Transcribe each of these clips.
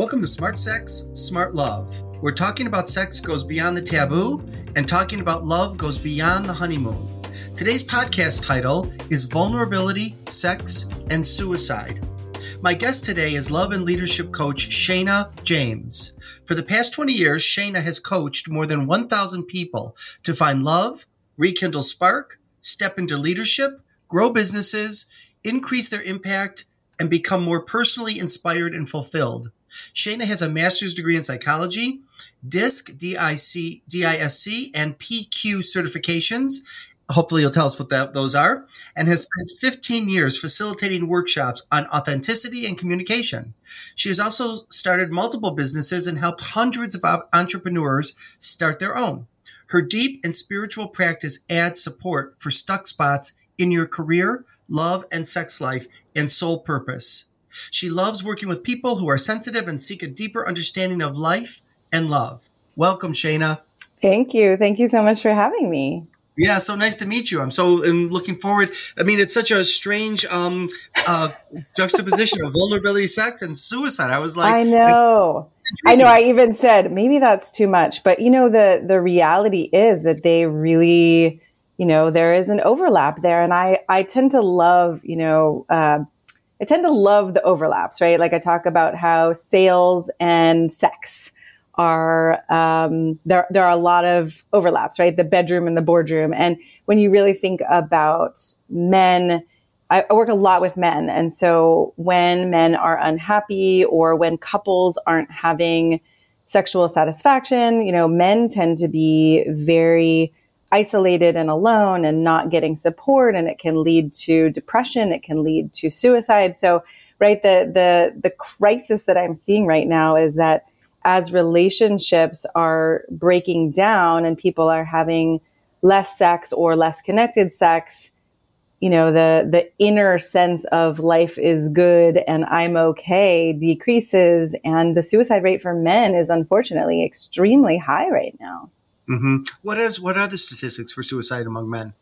Welcome to Smart Sex, Smart Love. We're talking about sex goes beyond the taboo, and talking about love goes beyond the honeymoon. Today's podcast title is Vulnerability, Sex, and Suicide. My guest today is love and leadership coach Shana James. For the past 20 years, Shana has coached more than 1,000 people to find love, rekindle spark, step into leadership, grow businesses, increase their impact, and become more personally inspired and fulfilled. Shana has a master's degree in psychology, DISC, D-I-C, D-I-S-C, and PQ certifications. Hopefully you'll tell us what that, those are, and has spent 15 years facilitating workshops on authenticity and communication. She has also started multiple businesses and helped hundreds of entrepreneurs start their own. Her deep and spiritual practice adds support for stuck spots in your career, love and sex life, and soul purpose. She loves working with people who are sensitive and seek a deeper understanding of life and love. Welcome, Shana. Thank you. Thank you so much for having me. Yeah, so nice to meet you. I'm so looking forward. I mean, it's such a strange um, uh, juxtaposition of vulnerability, sex, and suicide. I was like, I know, I know. I even said maybe that's too much, but you know, the the reality is that they really, you know, there is an overlap there, and I I tend to love, you know. Uh, I tend to love the overlaps, right? Like I talk about how sales and sex are um, there. There are a lot of overlaps, right? The bedroom and the boardroom, and when you really think about men, I, I work a lot with men, and so when men are unhappy or when couples aren't having sexual satisfaction, you know, men tend to be very isolated and alone and not getting support and it can lead to depression it can lead to suicide. So right the the the crisis that i'm seeing right now is that as relationships are breaking down and people are having less sex or less connected sex you know the the inner sense of life is good and i'm okay decreases and the suicide rate for men is unfortunately extremely high right now Mm-hmm. What is what are the statistics for suicide among men?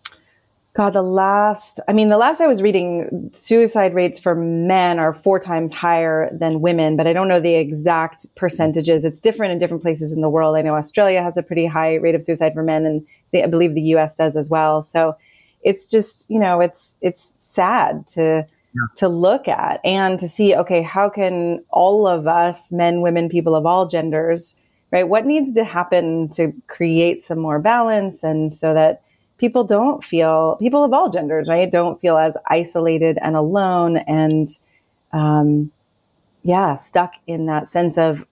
God, the last, I mean, the last I was reading, suicide rates for men are four times higher than women, but I don't know the exact percentages. It's different in different places in the world. I know Australia has a pretty high rate of suicide for men, and they, I believe the US does as well. So it's just, you know, it's, it's sad to, yeah. to look at and to see, okay, how can all of us, men, women, people of all genders, right? What needs to happen to create some more balance and so that people don't feel, people of all genders, right? Don't feel as isolated and alone and, um, yeah, stuck in that sense of,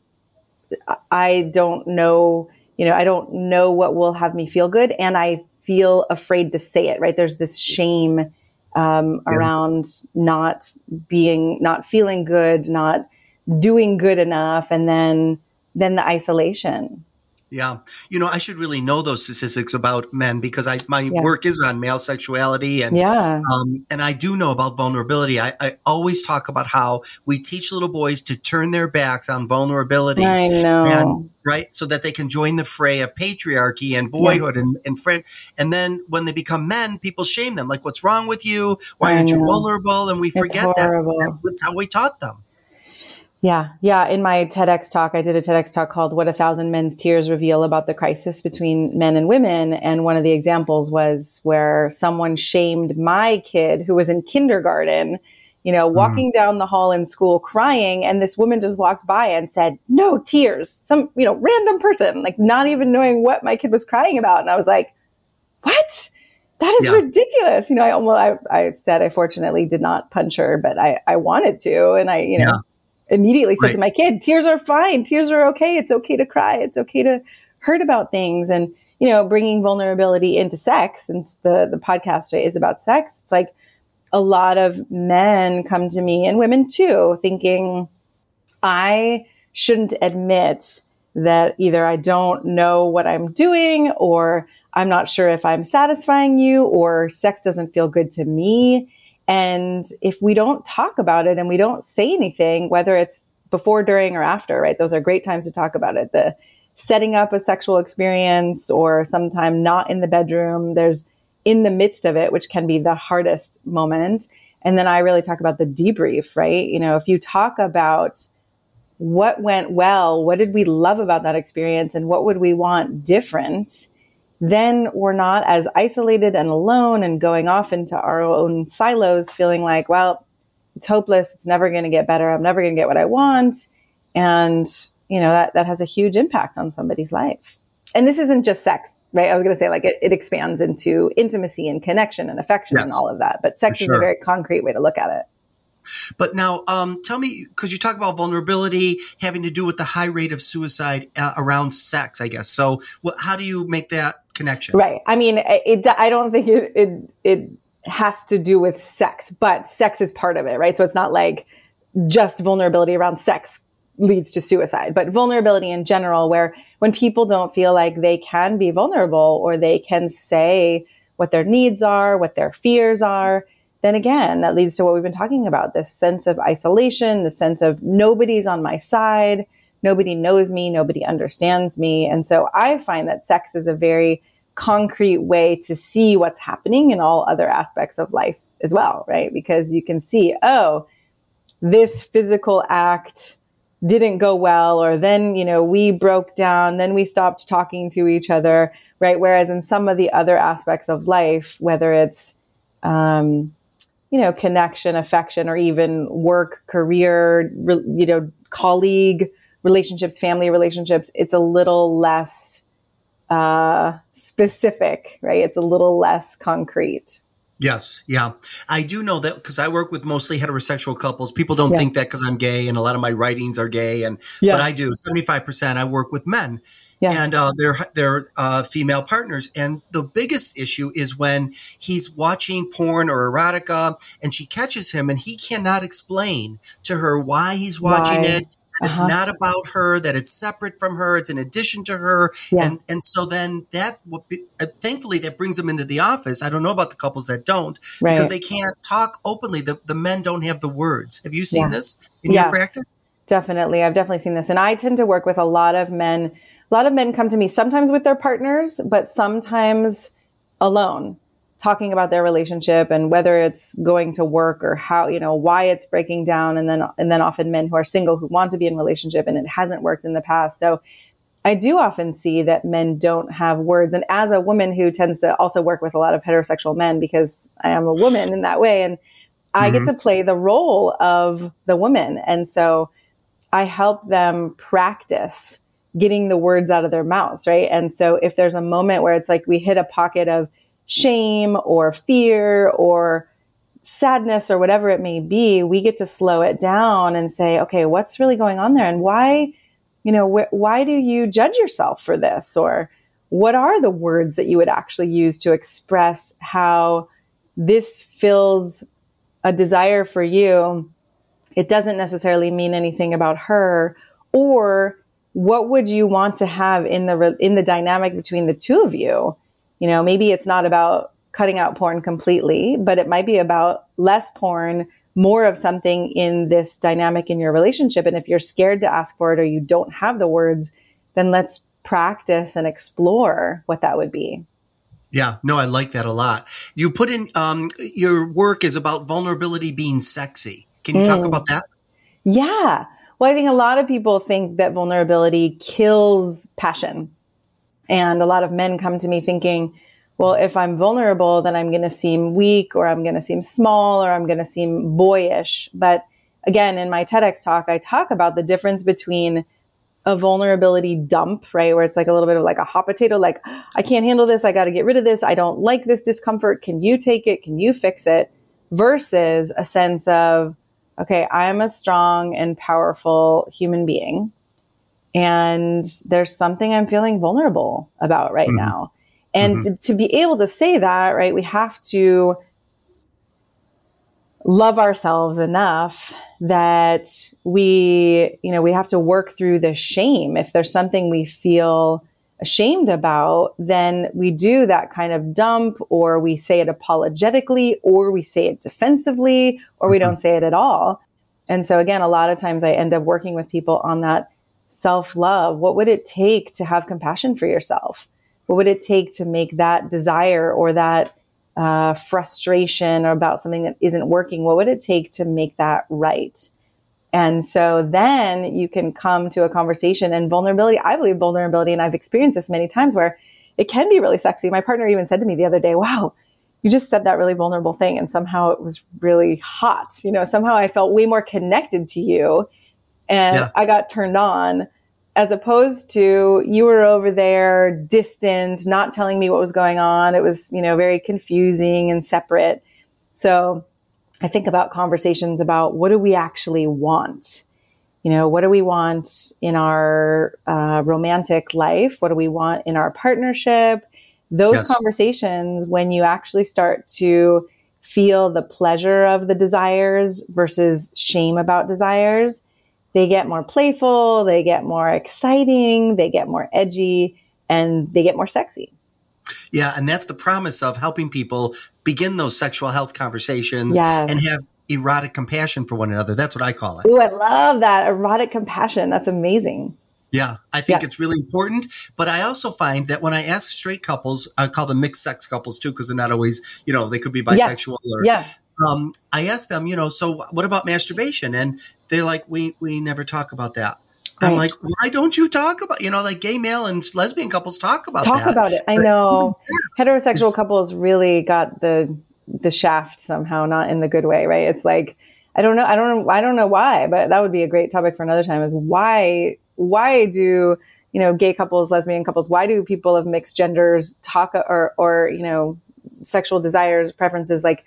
I don't know, you know, I don't know what will have me feel good. And I feel afraid to say it, right? There's this shame, um, yeah. around not being, not feeling good, not doing good enough. And then, than the isolation. Yeah. You know, I should really know those statistics about men because I, my yeah. work is on male sexuality and, yeah. um, and I do know about vulnerability. I, I always talk about how we teach little boys to turn their backs on vulnerability. I know. And, right. So that they can join the fray of patriarchy and boyhood yeah. and, and friend. And then when they become men, people shame them. Like, what's wrong with you? Why aren't you vulnerable? And we forget that. That's how we taught them. Yeah. Yeah. In my TEDx talk, I did a TEDx talk called What a Thousand Men's Tears Reveal About the Crisis Between Men and Women. And one of the examples was where someone shamed my kid who was in kindergarten, you know, mm-hmm. walking mm. down the hall in school crying. And this woman just walked by and said, no tears. Some, you know, random person, like not even knowing what my kid was crying about. And I was like, what? That is yeah. ridiculous. You know, I, well, I, I said I fortunately did not punch her, but I, I wanted to. And I, you know, yeah immediately said right. to my kid, tears are fine. Tears are okay. It's okay to cry. It's okay to hurt about things. And, you know, bringing vulnerability into sex, since the, the podcast is about sex, it's like a lot of men come to me and women too, thinking I shouldn't admit that either I don't know what I'm doing or I'm not sure if I'm satisfying you or sex doesn't feel good to me. And if we don't talk about it and we don't say anything, whether it's before, during, or after, right? Those are great times to talk about it. The setting up a sexual experience or sometime not in the bedroom. There's in the midst of it, which can be the hardest moment. And then I really talk about the debrief, right? You know, if you talk about what went well? What did we love about that experience? And what would we want different? Then we're not as isolated and alone and going off into our own silos, feeling like, well, it's hopeless. It's never going to get better. I'm never going to get what I want. And, you know, that, that has a huge impact on somebody's life. And this isn't just sex, right? I was going to say like it, it, expands into intimacy and connection and affection yes, and all of that. But sex sure. is a very concrete way to look at it. But now, um, tell me, because you talk about vulnerability having to do with the high rate of suicide uh, around sex, I guess. So, what, how do you make that connection? Right. I mean, it, I don't think it, it, it has to do with sex, but sex is part of it, right? So it's not like just vulnerability around sex leads to suicide, but vulnerability in general, where when people don't feel like they can be vulnerable or they can say what their needs are, what their fears are, then again, that leads to what we've been talking about this sense of isolation, the sense of nobody's on my side, nobody knows me, nobody understands me. And so I find that sex is a very concrete way to see what's happening in all other aspects of life as well, right? Because you can see, oh, this physical act didn't go well, or then, you know, we broke down, then we stopped talking to each other, right? Whereas in some of the other aspects of life, whether it's, um, you know, connection, affection, or even work, career, re- you know, colleague relationships, family relationships, it's a little less uh, specific, right? It's a little less concrete. Yes, yeah. I do know that because I work with mostly heterosexual couples. People don't yeah. think that because I'm gay and a lot of my writings are gay, and yeah. but I do. Seventy five percent I work with men, yeah. and uh, they're they're uh, female partners. And the biggest issue is when he's watching porn or erotica, and she catches him, and he cannot explain to her why he's watching why? it it's uh-huh. not about her, that it's separate from her, it's in addition to her. Yeah. And and so then that be, uh, thankfully that brings them into the office. I don't know about the couples that don't right. because they can't talk openly. The the men don't have the words. Have you seen yeah. this in yes, your practice? Definitely. I've definitely seen this. And I tend to work with a lot of men. A lot of men come to me sometimes with their partners, but sometimes alone talking about their relationship and whether it's going to work or how, you know, why it's breaking down. And then, and then often men who are single who want to be in relationship and it hasn't worked in the past. So I do often see that men don't have words. And as a woman who tends to also work with a lot of heterosexual men because I am a woman in that way and I mm-hmm. get to play the role of the woman. And so I help them practice getting the words out of their mouths. Right. And so if there's a moment where it's like we hit a pocket of, shame or fear or sadness or whatever it may be, we get to slow it down and say, okay, what's really going on there? And why, you know, wh- why do you judge yourself for this? Or what are the words that you would actually use to express how this fills a desire for you? It doesn't necessarily mean anything about her or what would you want to have in the re- in the dynamic between the two of you you know, maybe it's not about cutting out porn completely, but it might be about less porn, more of something in this dynamic in your relationship. And if you're scared to ask for it or you don't have the words, then let's practice and explore what that would be. Yeah, no, I like that a lot. You put in um, your work is about vulnerability being sexy. Can you mm. talk about that? Yeah. Well, I think a lot of people think that vulnerability kills passion. And a lot of men come to me thinking, well, if I'm vulnerable, then I'm going to seem weak or I'm going to seem small or I'm going to seem boyish. But again, in my TEDx talk, I talk about the difference between a vulnerability dump, right? Where it's like a little bit of like a hot potato, like, I can't handle this. I got to get rid of this. I don't like this discomfort. Can you take it? Can you fix it? Versus a sense of, okay, I am a strong and powerful human being. And there's something I'm feeling vulnerable about right mm-hmm. now. And mm-hmm. to, to be able to say that, right, we have to love ourselves enough that we, you know, we have to work through the shame. If there's something we feel ashamed about, then we do that kind of dump or we say it apologetically or we say it defensively or we mm-hmm. don't say it at all. And so again, a lot of times I end up working with people on that self love? What would it take to have compassion for yourself? What would it take to make that desire or that uh, frustration or about something that isn't working? What would it take to make that right? And so then you can come to a conversation and vulnerability. I believe vulnerability, and I've experienced this many times where it can be really sexy. My partner even said to me the other day, wow, you just said that really vulnerable thing. And somehow it was really hot. You know, somehow I felt way more connected to you and yeah. I got turned on as opposed to you were over there distant, not telling me what was going on. It was, you know, very confusing and separate. So I think about conversations about what do we actually want? You know, what do we want in our uh, romantic life? What do we want in our partnership? Those yes. conversations, when you actually start to feel the pleasure of the desires versus shame about desires, they get more playful, they get more exciting, they get more edgy, and they get more sexy. Yeah, and that's the promise of helping people begin those sexual health conversations yes. and have erotic compassion for one another. That's what I call it. Oh, I love that. Erotic compassion. That's amazing. Yeah, I think yeah. it's really important. But I also find that when I ask straight couples, I call them mixed sex couples too, because they're not always, you know, they could be bisexual yeah. or yeah um, I asked them, you know, so what about masturbation? And they're like, we we never talk about that. Right. I'm like, why don't you talk about, you know, like gay male and lesbian couples talk about talk that. about it. I know yeah. heterosexual couples really got the the shaft somehow, not in the good way, right? It's like I don't know, I don't know, I don't know why, but that would be a great topic for another time. Is why why do you know gay couples, lesbian couples, why do people of mixed genders talk or or you know sexual desires, preferences like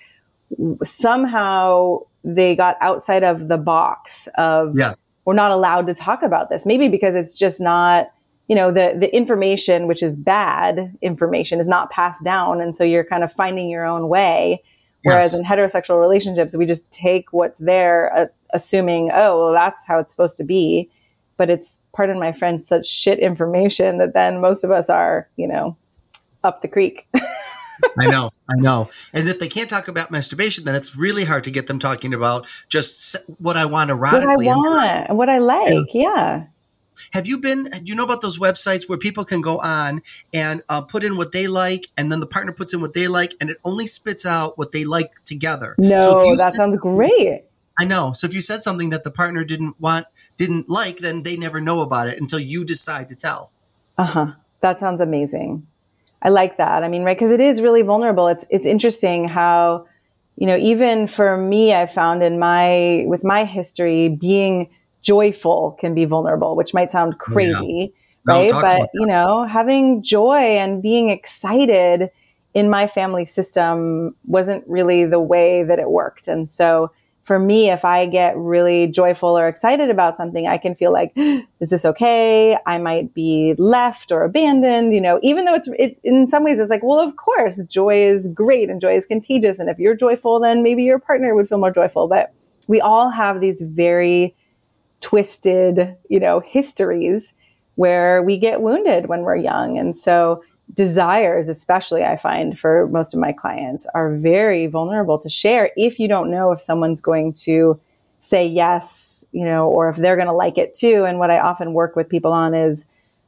somehow they got outside of the box of yes. we're not allowed to talk about this. Maybe because it's just not, you know, the the information which is bad information is not passed down and so you're kind of finding your own way. Whereas yes. in heterosexual relationships, we just take what's there, uh, assuming, oh, well, that's how it's supposed to be. But it's, pardon my French, such shit information that then most of us are, you know, up the creek. I know, I know. And if they can't talk about masturbation, then it's really hard to get them talking about just what I want erotically. What I want and what I like, yeah. yeah. Have you been? Do you know about those websites where people can go on and uh, put in what they like, and then the partner puts in what they like, and it only spits out what they like together? No, so that said, sounds great. I know. So if you said something that the partner didn't want, didn't like, then they never know about it until you decide to tell. Uh huh. That sounds amazing. I like that. I mean, right. Cause it is really vulnerable. It's, it's interesting how, you know, even for me, I found in my, with my history, being joyful can be vulnerable, which might sound crazy. Yeah. Right. But, you know, having joy and being excited in my family system wasn't really the way that it worked. And so, for me, if I get really joyful or excited about something, I can feel like, is this okay? I might be left or abandoned, you know, even though it's, it, in some ways it's like, well, of course, joy is great and joy is contagious. And if you're joyful, then maybe your partner would feel more joyful. But we all have these very twisted, you know, histories where we get wounded when we're young. And so desires, especially I find for most of my clients, are very vulnerable to share if you don't know if someone's going to say yes, you know, or if they're going to like it too. And what I often work with people on is,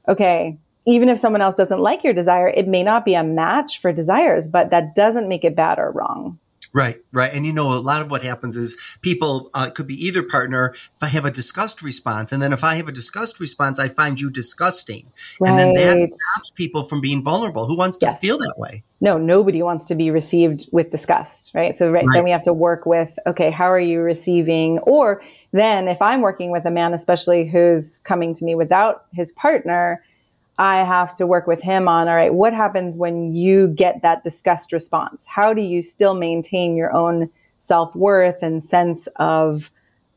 okay, even if someone else doesn't like your desire, it may not be a match for desires, but that doesn't make it bad or wrong. Right, right. And you know, a lot of what happens is people, uh, could be either partner. If I have a disgust response, and then if I have a disgust response, I find you disgusting. Right. And then that stops people from being vulnerable. Who wants to yes. feel that way? No, nobody wants to be received with disgust, right? So right, right. then we have to work with, okay, how are you receiving? Or then if I'm working with a man, especially who's coming to me without his partner, I have to work with him on, all right, what happens when you get that disgust response? How do you still maintain your own self worth and sense of,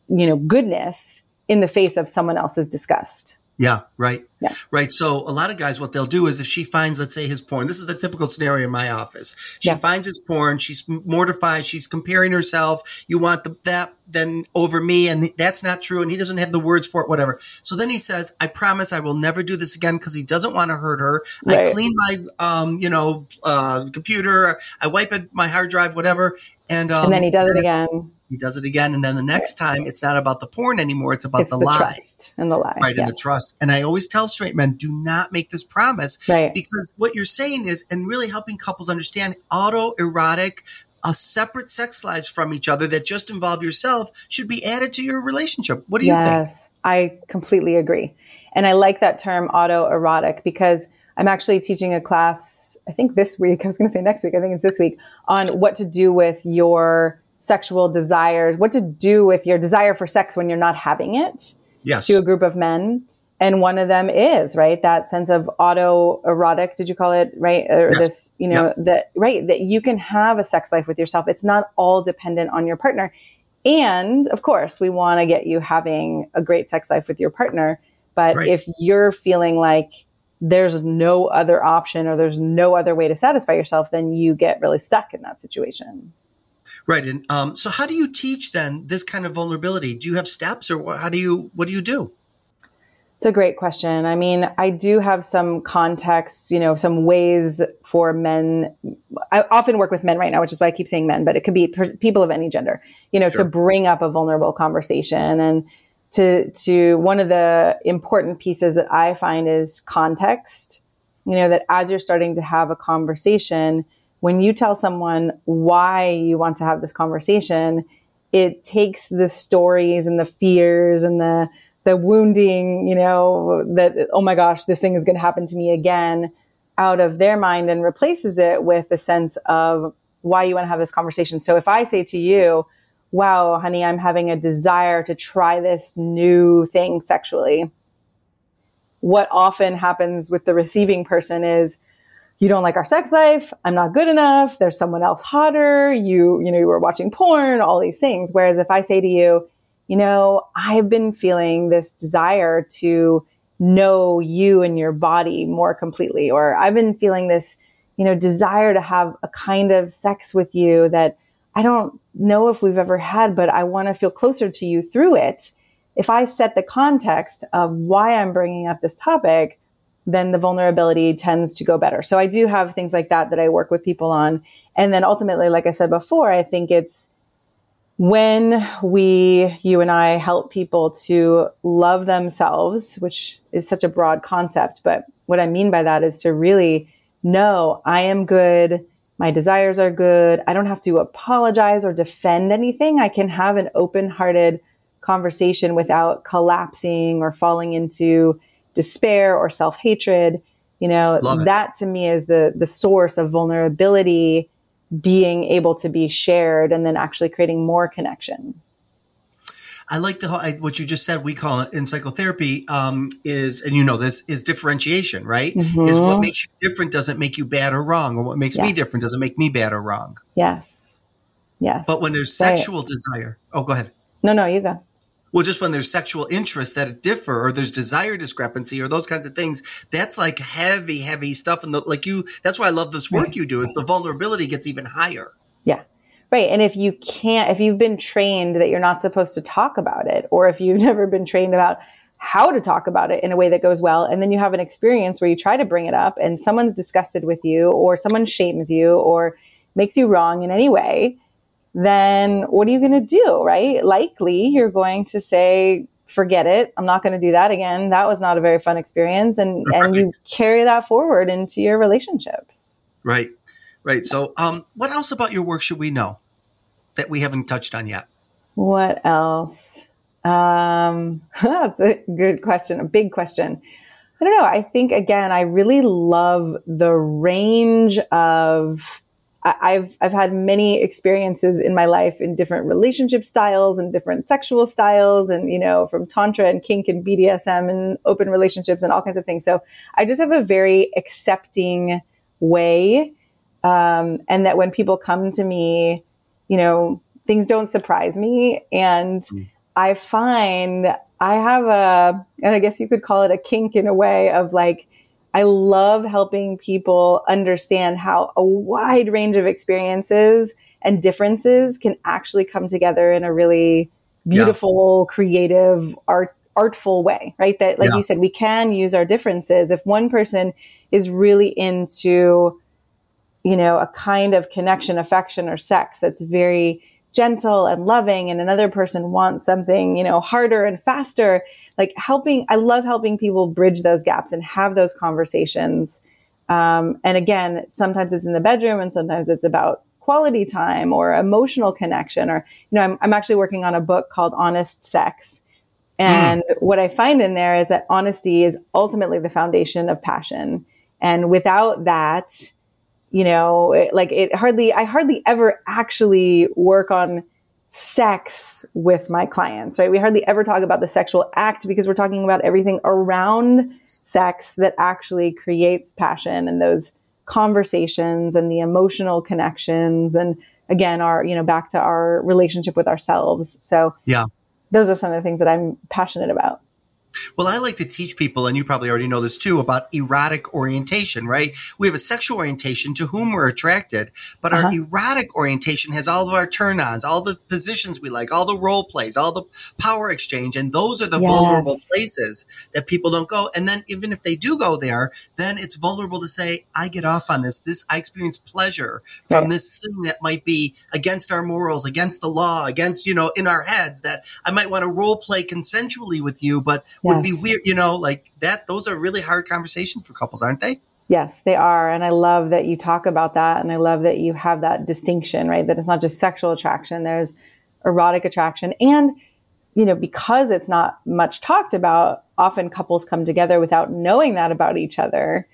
you know, goodness in the face of someone else's disgust? Yeah, right. Yeah. Right. So a lot of guys, what they'll do is if she finds, let's say his porn, this is the typical scenario in my office. She yeah. finds his porn. She's mortified. She's comparing herself. You want the, that then over me. And that's not true. And he doesn't have the words for it, whatever. So then he says, I promise I will never do this again because he doesn't want to hurt her. Right. I clean my, um, you know, uh, computer. I wipe it, my hard drive, whatever. And, um, and then he does it again he does it again, and then the next time it's not about the porn anymore; it's about it's the, the lie, trust and the lie, right? Yes. And the trust. And I always tell straight men, do not make this promise, right? Because what you're saying is, and really helping couples understand, autoerotic a separate sex lives from each other that just involve yourself should be added to your relationship. What do you think? Yes, I completely agree. And I like that term autoerotic because I'm actually teaching a class, I think this week, I was going to say next week, I think it's this week, on what to do with your sexual desires, what to do with your desire for sex when you're not having it yes. to a group of men. And one of them is, right, that sense of autoerotic, did you call it, right? Or yes. this, you know, yep. that, right, that you can have a sex life with yourself. It's not all dependent on your partner. And of course, we want to get you having a great sex life with your partner. But right. if you're feeling like there's no other option or there's no other way to satisfy yourself, then you get really stuck in that situation. Right. And um, so, how do you teach then this kind of vulnerability? Do you have steps, or how do you what do you do? It's a great question. I mean, I do have some context, you know, some ways for men. I often work with men right now, which is why I keep saying men, but it could be per- people of any gender, you know, sure. to bring up a vulnerable conversation and to, to one of the important pieces that I find is context. You know, that as you're starting to have a conversation, when you tell someone why you want to have this conversation, it takes the stories and the fears and the the wounding, you know, that oh my gosh, this thing is going to happen to me again out of their mind and replaces it with a sense of why you want to have this conversation. So if I say to you, wow, honey, I'm having a desire to try this new thing sexually. What often happens with the receiving person is, you don't like our sex life. I'm not good enough. There's someone else hotter. You, you know, you were watching porn, all these things. Whereas if I say to you, you know, I've been feeling this desire to know you and your body more completely, or I've been feeling this, you know, desire to have a kind of sex with you that I don't know if we've ever had, but I want to feel closer to you through it. If I set the context of why I'm bringing up this topic, then the vulnerability tends to go better. So I do have things like that that I work with people on. And then ultimately, like I said before, I think it's when we, you and I help people to love themselves, which is such a broad concept. But what I mean by that is to really know I am good. My desires are good. I don't have to apologize or defend anything. I can have an open hearted conversation without collapsing or falling into despair or self hatred. You know, that to me is the, the source of vulnerability being able to be shared and then actually creating more connection. I like the whole, I, what you just said. We call it in psychotherapy um, is, and you know this is differentiation, right? Mm-hmm. Is what makes you different doesn't make you bad or wrong, or what makes yes. me different doesn't make me bad or wrong. Yes, yes. But when there's sexual right. desire, oh, go ahead. No, no, you go. Well, just when there's sexual interests that differ or there's desire discrepancy or those kinds of things, that's like heavy, heavy stuff. And the, like you, that's why I love this work right. you do is the vulnerability gets even higher. Yeah. Right. And if you can't, if you've been trained that you're not supposed to talk about it, or if you've never been trained about how to talk about it in a way that goes well, and then you have an experience where you try to bring it up and someone's disgusted with you, or someone shames you, or makes you wrong in any way, then what are you going to do, right? Likely you're going to say, forget it. I'm not going to do that again. That was not a very fun experience. And, right. and you carry that forward into your relationships. Right. Right. So, um, what else about your work should we know that we haven't touched on yet? What else? Um, that's a good question, a big question. I don't know. I think again, I really love the range of I've I've had many experiences in my life in different relationship styles and different sexual styles, and you know, from tantra and kink and BDSM and open relationships and all kinds of things. So I just have a very accepting way, um, and that when people come to me, you know, things don't surprise me, and mm. I find I have a, and I guess you could call it a kink in a way of like I love helping people understand how a wide range of experiences and differences can actually come together in a really beautiful, yeah. creative, art artful way, right? That, like yeah. you said, we can use our differences. If one person is really into, you know, a kind of connection, affection, or sex that's very gentle and loving, and another person wants something, you know, harder and faster, like helping, I love helping people bridge those gaps and have those conversations. Um, and again, sometimes it's in the bedroom and sometimes it's about quality time or emotional connection or you know i'm, I'm actually working on a book called honest sex and mm. what i find in there is that honesty is ultimately the foundation of passion and without that you know it, like it hardly i hardly ever actually work on sex with my clients, right? We hardly ever talk about the sexual act because we're talking about everything around sex that actually creates passion and those conversations and the emotional connections and again our you know back to our relationship with ourselves. So yeah. those are some of the things that i'm passionate about well, I like to teach people, and you probably already know this too, about erotic orientation, right? We have a sexual orientation to whom we're attracted, but uh-huh. our erotic orientation has all of our turn ons, all the positions we like, all the role plays, all the power exchange. And those are the yes. vulnerable places that people don't go. And then even if they do go there, then it's vulnerable to say, I get off on this. This, I experience pleasure from right. this thing that might be against our morals, against the law, against, you know, in our heads that I might want to role play consensually with you, but would be weird, you know, like that. Those are really hard conversations for couples, aren't they? Yes, they are. And I love that you talk about that. And I love that you have that distinction, right? That it's not just sexual attraction, there's erotic attraction. And, you know, because it's not much talked about, often couples come together without knowing that about each other.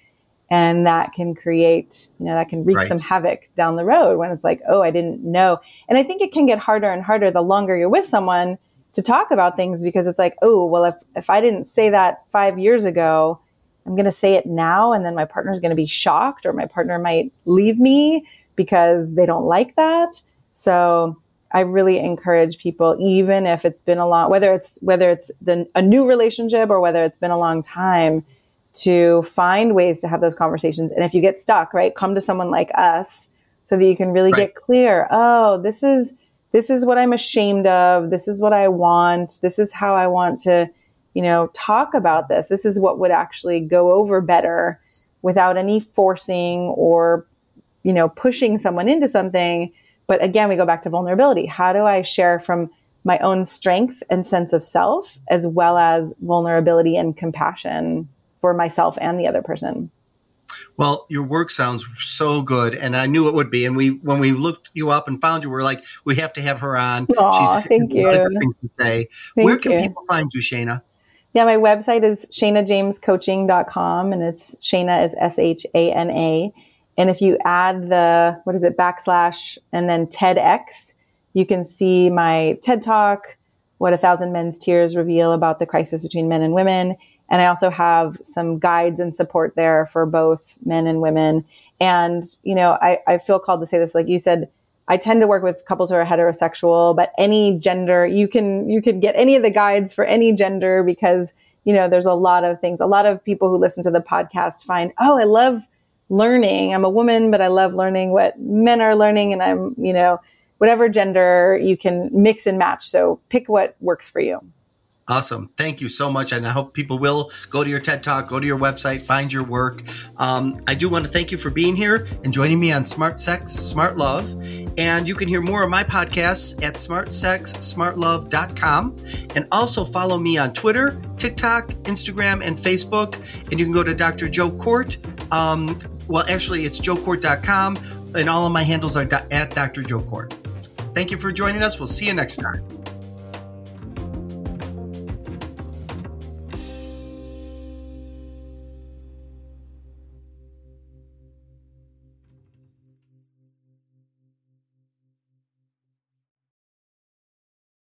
And that can create, you know, that can wreak right. some havoc down the road when it's like, oh, I didn't know. And I think it can get harder and harder the longer you're with someone to talk about things because it's like, oh, well, if, if I didn't say that five years ago, I'm going to say it now. And then my partner's going to be shocked or my partner might leave me because they don't like that. So I really encourage people, even if it's been a long, whether it's, whether it's the, a new relationship or whether it's been a long time to find ways to have those conversations. And if you get stuck, right, come to someone like us so that you can really right. get clear. Oh, this is, this is what I'm ashamed of. This is what I want. This is how I want to, you know, talk about this. This is what would actually go over better without any forcing or, you know, pushing someone into something. But again, we go back to vulnerability. How do I share from my own strength and sense of self as well as vulnerability and compassion for myself and the other person? Well, your work sounds so good, and I knew it would be. And we, when we looked you up and found you, we are like, we have to have her on. Aww, She's thank you. Things to say. Thank Where can you. people find you, Shana? Yeah, my website is shanajamescoaching.com, and it's Shana is S H A N A. And if you add the what is it backslash and then TEDx, you can see my TED talk, what a thousand men's tears reveal about the crisis between men and women and I also have some guides and support there for both men and women. And, you know, I, I feel called to say this, like you said, I tend to work with couples who are heterosexual, but any gender, you can, you can get any of the guides for any gender because, you know, there's a lot of things. A lot of people who listen to the podcast find, oh, I love learning. I'm a woman, but I love learning what men are learning. And I'm, you know, whatever gender you can mix and match. So pick what works for you. Awesome. Thank you so much. And I hope people will go to your TED Talk, go to your website, find your work. Um, I do want to thank you for being here and joining me on Smart Sex, Smart Love. And you can hear more of my podcasts at smartsexsmartlove.com. And also follow me on Twitter, TikTok, Instagram, and Facebook. And you can go to Dr. Joe Kort. Um, well, actually, it's joekort.com. And all of my handles are at Dr. Joe Kort. Thank you for joining us. We'll see you next time.